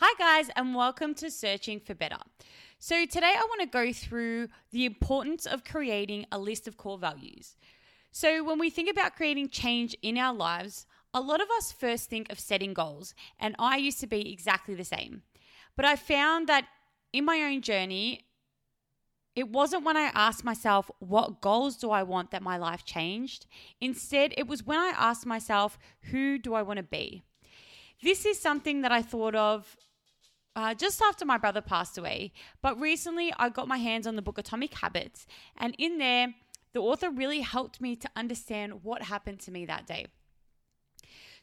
Hi, guys, and welcome to Searching for Better. So, today I want to go through the importance of creating a list of core values. So, when we think about creating change in our lives, a lot of us first think of setting goals, and I used to be exactly the same. But I found that in my own journey, it wasn't when I asked myself, what goals do I want that my life changed? Instead, it was when I asked myself, who do I want to be? This is something that I thought of uh, just after my brother passed away. But recently, I got my hands on the book Atomic Habits, and in there, the author really helped me to understand what happened to me that day.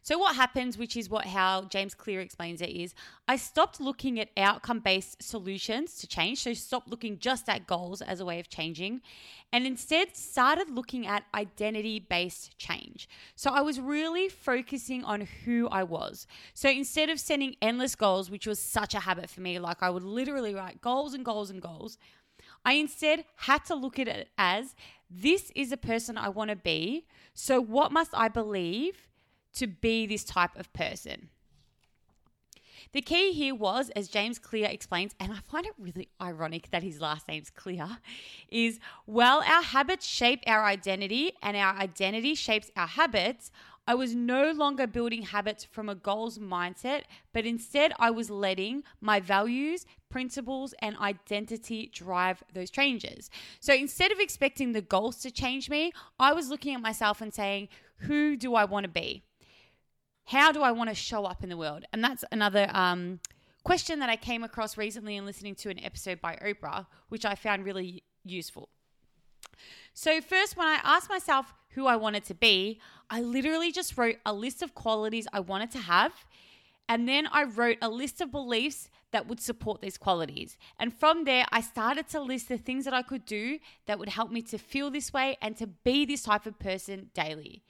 So what happens, which is what how James Clear explains it, is I stopped looking at outcome-based solutions to change. So stopped looking just at goals as a way of changing, and instead started looking at identity-based change. So I was really focusing on who I was. So instead of setting endless goals, which was such a habit for me, like I would literally write goals and goals and goals. I instead had to look at it as this is a person I want to be. So, what must I believe to be this type of person. The key here was, as James Clear explains, and I find it really ironic that his last name's Clear, is well, our habits shape our identity and our identity shapes our habits. I was no longer building habits from a goals mindset, but instead I was letting my values, principles, and identity drive those changes. So instead of expecting the goals to change me, I was looking at myself and saying, who do I want to be? How do I want to show up in the world? And that's another um, question that I came across recently in listening to an episode by Oprah, which I found really useful. So, first, when I asked myself who I wanted to be, I literally just wrote a list of qualities I wanted to have. And then I wrote a list of beliefs that would support these qualities. And from there, I started to list the things that I could do that would help me to feel this way and to be this type of person daily.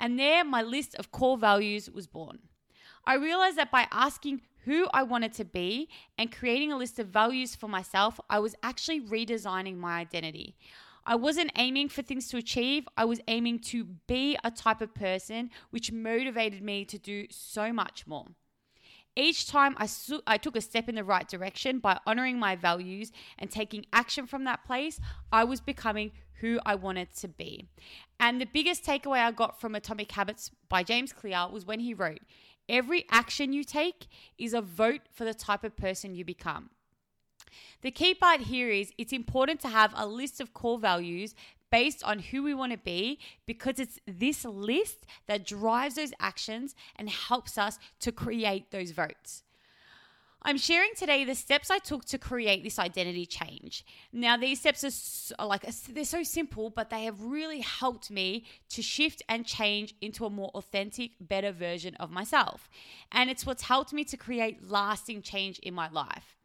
And there, my list of core values was born. I realized that by asking who I wanted to be and creating a list of values for myself, I was actually redesigning my identity. I wasn't aiming for things to achieve, I was aiming to be a type of person which motivated me to do so much more. Each time I, su- I took a step in the right direction by honoring my values and taking action from that place, I was becoming who I wanted to be. And the biggest takeaway I got from Atomic Habits by James Clear was when he wrote, Every action you take is a vote for the type of person you become. The key part here is it's important to have a list of core values based on who we want to be because it's this list that drives those actions and helps us to create those votes. I'm sharing today the steps I took to create this identity change. Now, these steps are, so, like they're so simple, but they have really helped me to shift and change into a more authentic, better version of myself. And it's what's helped me to create lasting change in my life.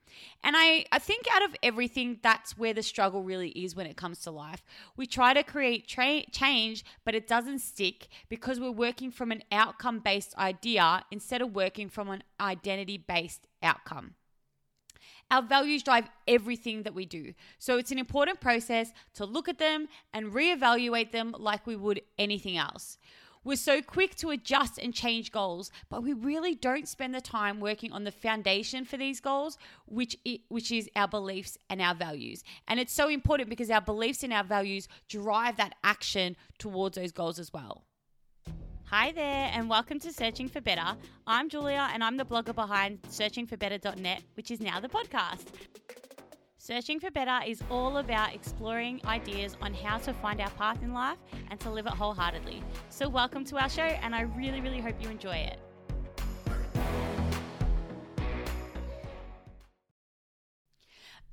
And I, I think out of everything, that's where the struggle really is when it comes to life. We try to create tra- change, but it doesn't stick because we're working from an outcome based idea instead of working from an identity based outcome. Our values drive everything that we do. So it's an important process to look at them and reevaluate them like we would anything else. We're so quick to adjust and change goals, but we really don't spend the time working on the foundation for these goals, which which is our beliefs and our values. And it's so important because our beliefs and our values drive that action towards those goals as well. Hi there, and welcome to Searching for Better. I'm Julia, and I'm the blogger behind searchingforbetter.net, which is now the podcast. Searching for Better is all about exploring ideas on how to find our path in life and to live it wholeheartedly. So, welcome to our show, and I really, really hope you enjoy it.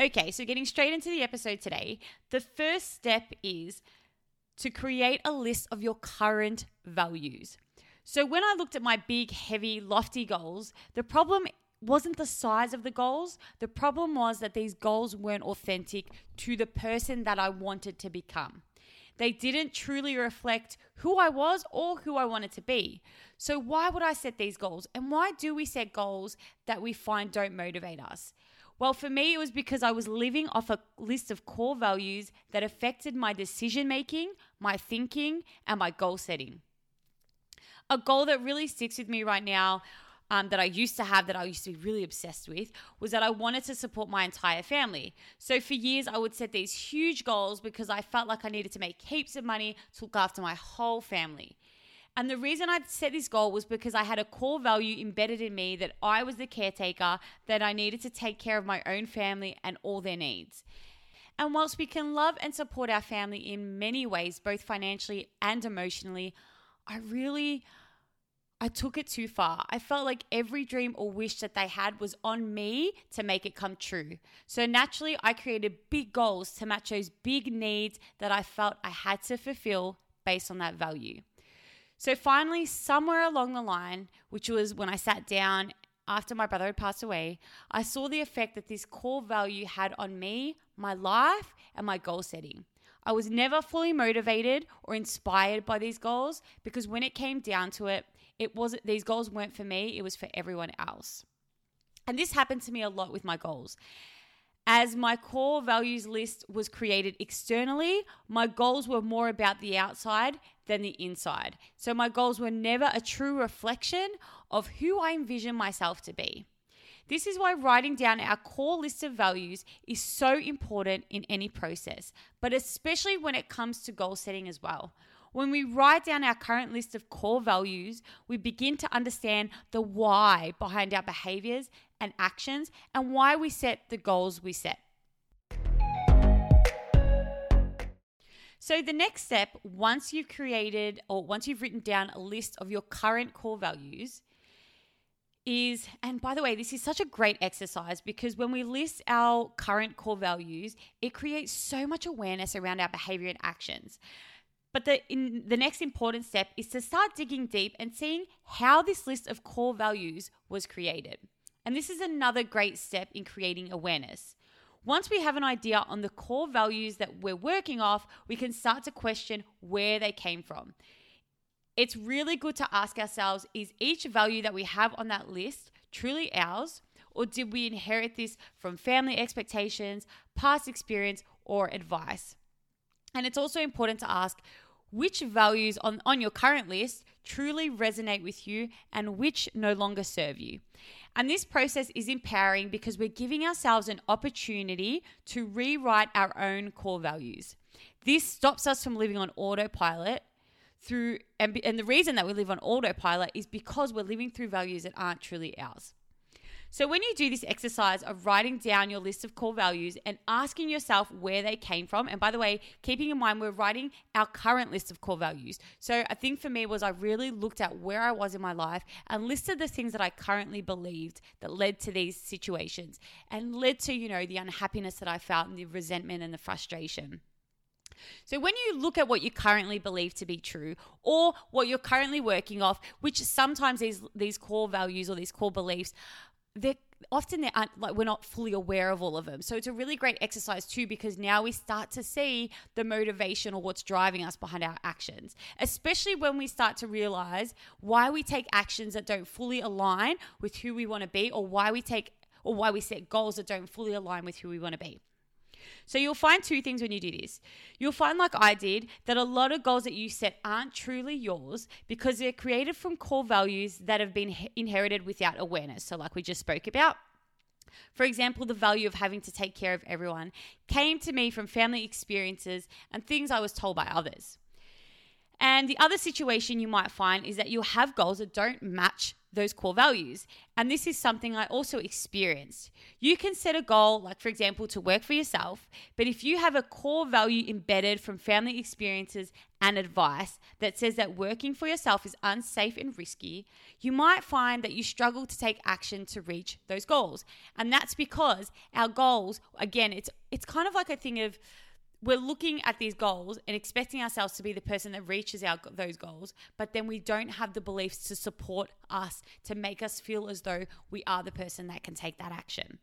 Okay, so getting straight into the episode today, the first step is to create a list of your current values. So, when I looked at my big, heavy, lofty goals, the problem wasn't the size of the goals. The problem was that these goals weren't authentic to the person that I wanted to become. They didn't truly reflect who I was or who I wanted to be. So, why would I set these goals? And why do we set goals that we find don't motivate us? Well, for me, it was because I was living off a list of core values that affected my decision making, my thinking, and my goal setting. A goal that really sticks with me right now um, that I used to have that I used to be really obsessed with was that I wanted to support my entire family. So for years, I would set these huge goals because I felt like I needed to make heaps of money to look after my whole family. And the reason I set this goal was because I had a core value embedded in me that I was the caretaker, that I needed to take care of my own family and all their needs. And whilst we can love and support our family in many ways, both financially and emotionally, I really I took it too far. I felt like every dream or wish that they had was on me to make it come true. So naturally, I created big goals to match those big needs that I felt I had to fulfill based on that value. So finally, somewhere along the line, which was when I sat down after my brother had passed away, I saw the effect that this core value had on me, my life, and my goal setting. I was never fully motivated or inspired by these goals because when it came down to it, it wasn't these goals weren't for me, it was for everyone else. And this happened to me a lot with my goals. As my core values list was created externally, my goals were more about the outside than the inside. So my goals were never a true reflection of who I envision myself to be. This is why writing down our core list of values is so important in any process, but especially when it comes to goal setting as well. When we write down our current list of core values, we begin to understand the why behind our behaviors and actions and why we set the goals we set. So, the next step, once you've created or once you've written down a list of your current core values, is, and by the way, this is such a great exercise because when we list our current core values, it creates so much awareness around our behavior and actions. But the in, the next important step is to start digging deep and seeing how this list of core values was created. And this is another great step in creating awareness. Once we have an idea on the core values that we're working off, we can start to question where they came from. It's really good to ask ourselves is each value that we have on that list truly ours? Or did we inherit this from family expectations, past experience, or advice? And it's also important to ask which values on, on your current list truly resonate with you and which no longer serve you. And this process is empowering because we're giving ourselves an opportunity to rewrite our own core values. This stops us from living on autopilot through, and, and the reason that we live on autopilot is because we're living through values that aren't truly ours. So, when you do this exercise of writing down your list of core values and asking yourself where they came from, and by the way, keeping in mind we're writing our current list of core values. So, a thing for me was I really looked at where I was in my life and listed the things that I currently believed that led to these situations and led to, you know, the unhappiness that I felt and the resentment and the frustration. So, when you look at what you currently believe to be true or what you're currently working off, which sometimes these, these core values or these core beliefs they're often they aren't like we're not fully aware of all of them. So it's a really great exercise too because now we start to see the motivation or what's driving us behind our actions. Especially when we start to realize why we take actions that don't fully align with who we want to be or why we take or why we set goals that don't fully align with who we want to be. So you'll find two things when you do this. You'll find, like I did, that a lot of goals that you set aren't truly yours because they're created from core values that have been inherited without awareness. So, like we just spoke about. For example, the value of having to take care of everyone came to me from family experiences and things I was told by others. And the other situation you might find is that you'll have goals that don't match those core values. And this is something I also experienced. You can set a goal, like for example, to work for yourself, but if you have a core value embedded from family experiences and advice that says that working for yourself is unsafe and risky, you might find that you struggle to take action to reach those goals. And that's because our goals, again, it's it's kind of like a thing of we're looking at these goals and expecting ourselves to be the person that reaches our those goals, but then we don't have the beliefs to support us to make us feel as though we are the person that can take that action.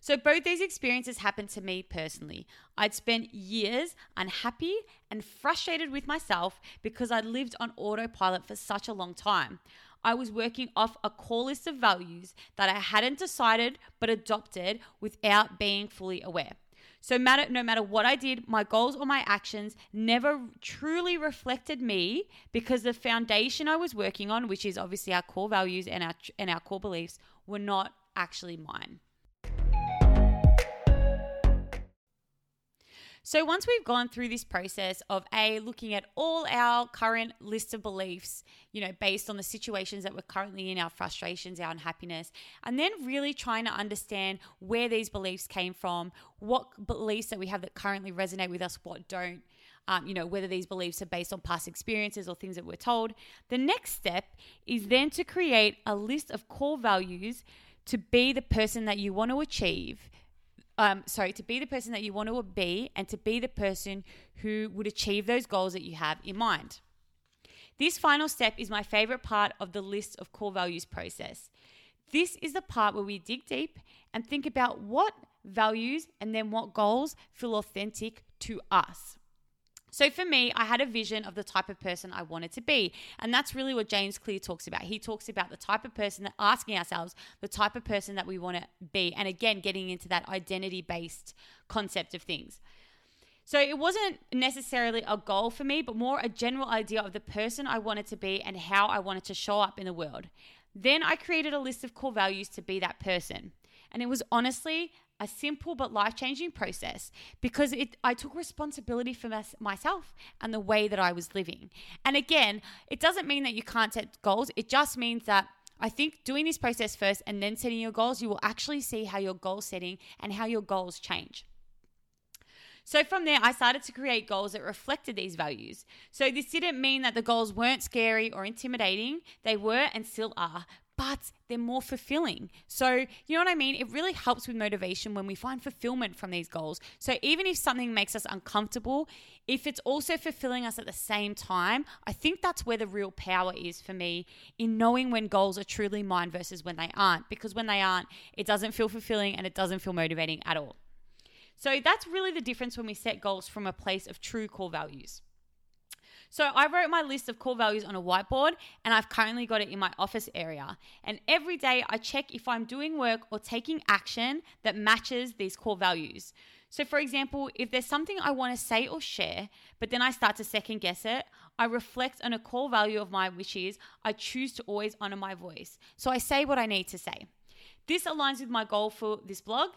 So both these experiences happened to me personally. I'd spent years unhappy and frustrated with myself because I'd lived on autopilot for such a long time. I was working off a core list of values that I hadn't decided but adopted without being fully aware. So matter no matter what I did, my goals or my actions never truly reflected me because the foundation I was working on, which is obviously our core values and our and our core beliefs, were not actually mine. So once we've gone through this process of a looking at all our current list of beliefs, you know, based on the situations that we're currently in, our frustrations, our unhappiness, and then really trying to understand where these beliefs came from, what beliefs that we have that currently resonate with us, what don't. Um, you know, whether these beliefs are based on past experiences or things that we're told. The next step is then to create a list of core values to be the person that you want to achieve um, sorry, to be the person that you want to be and to be the person who would achieve those goals that you have in mind. This final step is my favorite part of the list of core values process. This is the part where we dig deep and think about what values and then what goals feel authentic to us. So for me, I had a vision of the type of person I wanted to be. And that's really what James Clear talks about. He talks about the type of person that asking ourselves the type of person that we want to be. And again, getting into that identity based concept of things. So it wasn't necessarily a goal for me, but more a general idea of the person I wanted to be and how I wanted to show up in the world. Then I created a list of core values to be that person. And it was honestly a simple but life changing process because it, I took responsibility for myself and the way that I was living. And again, it doesn't mean that you can't set goals, it just means that I think doing this process first and then setting your goals, you will actually see how your goal setting and how your goals change. So from there, I started to create goals that reflected these values. So this didn't mean that the goals weren't scary or intimidating, they were and still are, but they're more fulfilling. So, you know what I mean? It really helps with motivation when we find fulfillment from these goals. So, even if something makes us uncomfortable, if it's also fulfilling us at the same time, I think that's where the real power is for me in knowing when goals are truly mine versus when they aren't. Because when they aren't, it doesn't feel fulfilling and it doesn't feel motivating at all. So, that's really the difference when we set goals from a place of true core values. So I wrote my list of core values on a whiteboard and I've currently got it in my office area. And every day I check if I'm doing work or taking action that matches these core values. So, for example, if there's something I want to say or share, but then I start to second guess it, I reflect on a core value of mine, which is I choose to always honor my voice. So I say what I need to say. This aligns with my goal for this blog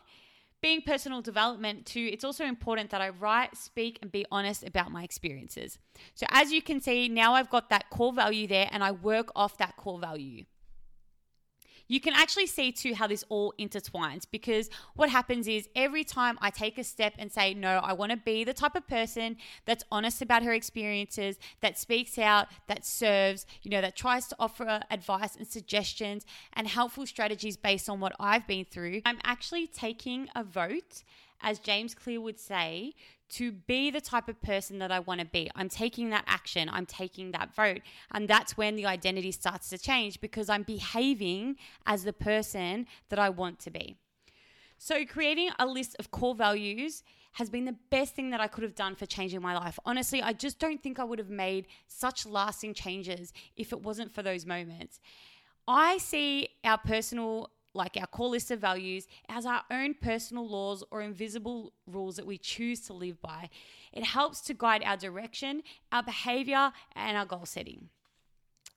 being personal development too, it's also important that I write, speak, and be honest about my experiences. So, as you can see, now I've got that core value there and I work off that core value you can actually see too how this all intertwines because what happens is every time I take a step and say, no, I want to be the type of person that's honest about her experiences, that speaks out, that serves, you know, that tries to offer advice and suggestions and helpful strategies based on what I've been through, I'm actually taking a vote as James Clear would say, to be the type of person that I want to be. I'm taking that action, I'm taking that vote. And that's when the identity starts to change because I'm behaving as the person that I want to be. So, creating a list of core values has been the best thing that I could have done for changing my life. Honestly, I just don't think I would have made such lasting changes if it wasn't for those moments. I see our personal like our core list of values, as our own personal laws or invisible rules that we choose to live by. It helps to guide our direction, our behavior, and our goal setting.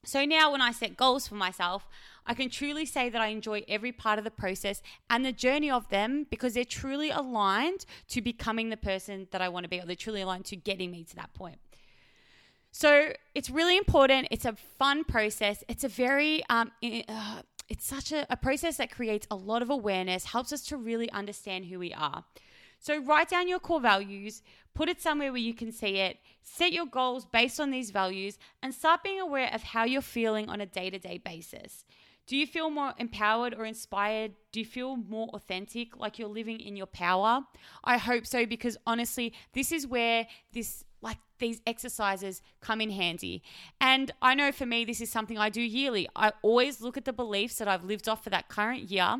So now, when I set goals for myself, I can truly say that I enjoy every part of the process and the journey of them because they're truly aligned to becoming the person that I want to be, or they're truly aligned to getting me to that point. So it's really important. It's a fun process. It's a very um, uh, it's such a, a process that creates a lot of awareness, helps us to really understand who we are. So write down your core values, put it somewhere where you can see it, set your goals based on these values, and start being aware of how you're feeling on a day to day basis. Do you feel more empowered or inspired? Do you feel more authentic, like you're living in your power? I hope so, because honestly, this is where this like these exercises come in handy. And I know for me, this is something I do yearly. I always look at the beliefs that I've lived off for that current year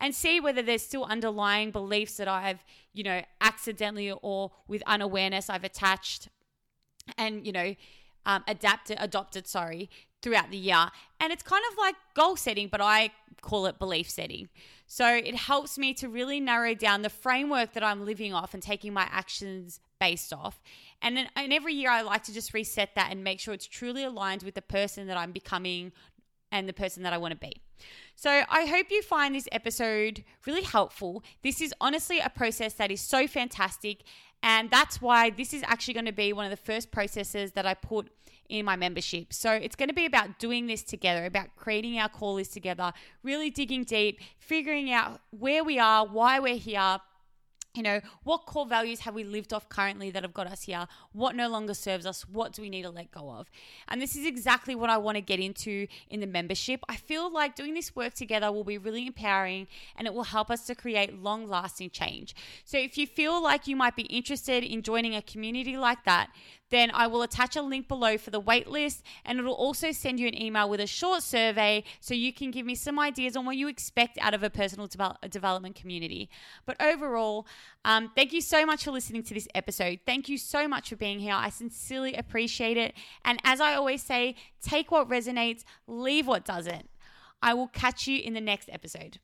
and see whether there's still underlying beliefs that I've, you know, accidentally or with unawareness I've attached and, you know, um, adapted, adopted, sorry, throughout the year. And it's kind of like goal setting, but I call it belief setting. So it helps me to really narrow down the framework that I'm living off and taking my actions based off. And then and every year I like to just reset that and make sure it's truly aligned with the person that I'm becoming and the person that I want to be. So I hope you find this episode really helpful. This is honestly a process that is so fantastic. And that's why this is actually going to be one of the first processes that I put in my membership. So it's going to be about doing this together, about creating our call list together, really digging deep, figuring out where we are, why we're here, you know, what core values have we lived off currently that have got us here? What no longer serves us? What do we need to let go of? And this is exactly what I want to get into in the membership. I feel like doing this work together will be really empowering and it will help us to create long lasting change. So if you feel like you might be interested in joining a community like that, then I will attach a link below for the waitlist and it'll also send you an email with a short survey so you can give me some ideas on what you expect out of a personal de- development community. But overall, um, thank you so much for listening to this episode. Thank you so much for being here. I sincerely appreciate it. And as I always say, take what resonates, leave what doesn't. I will catch you in the next episode.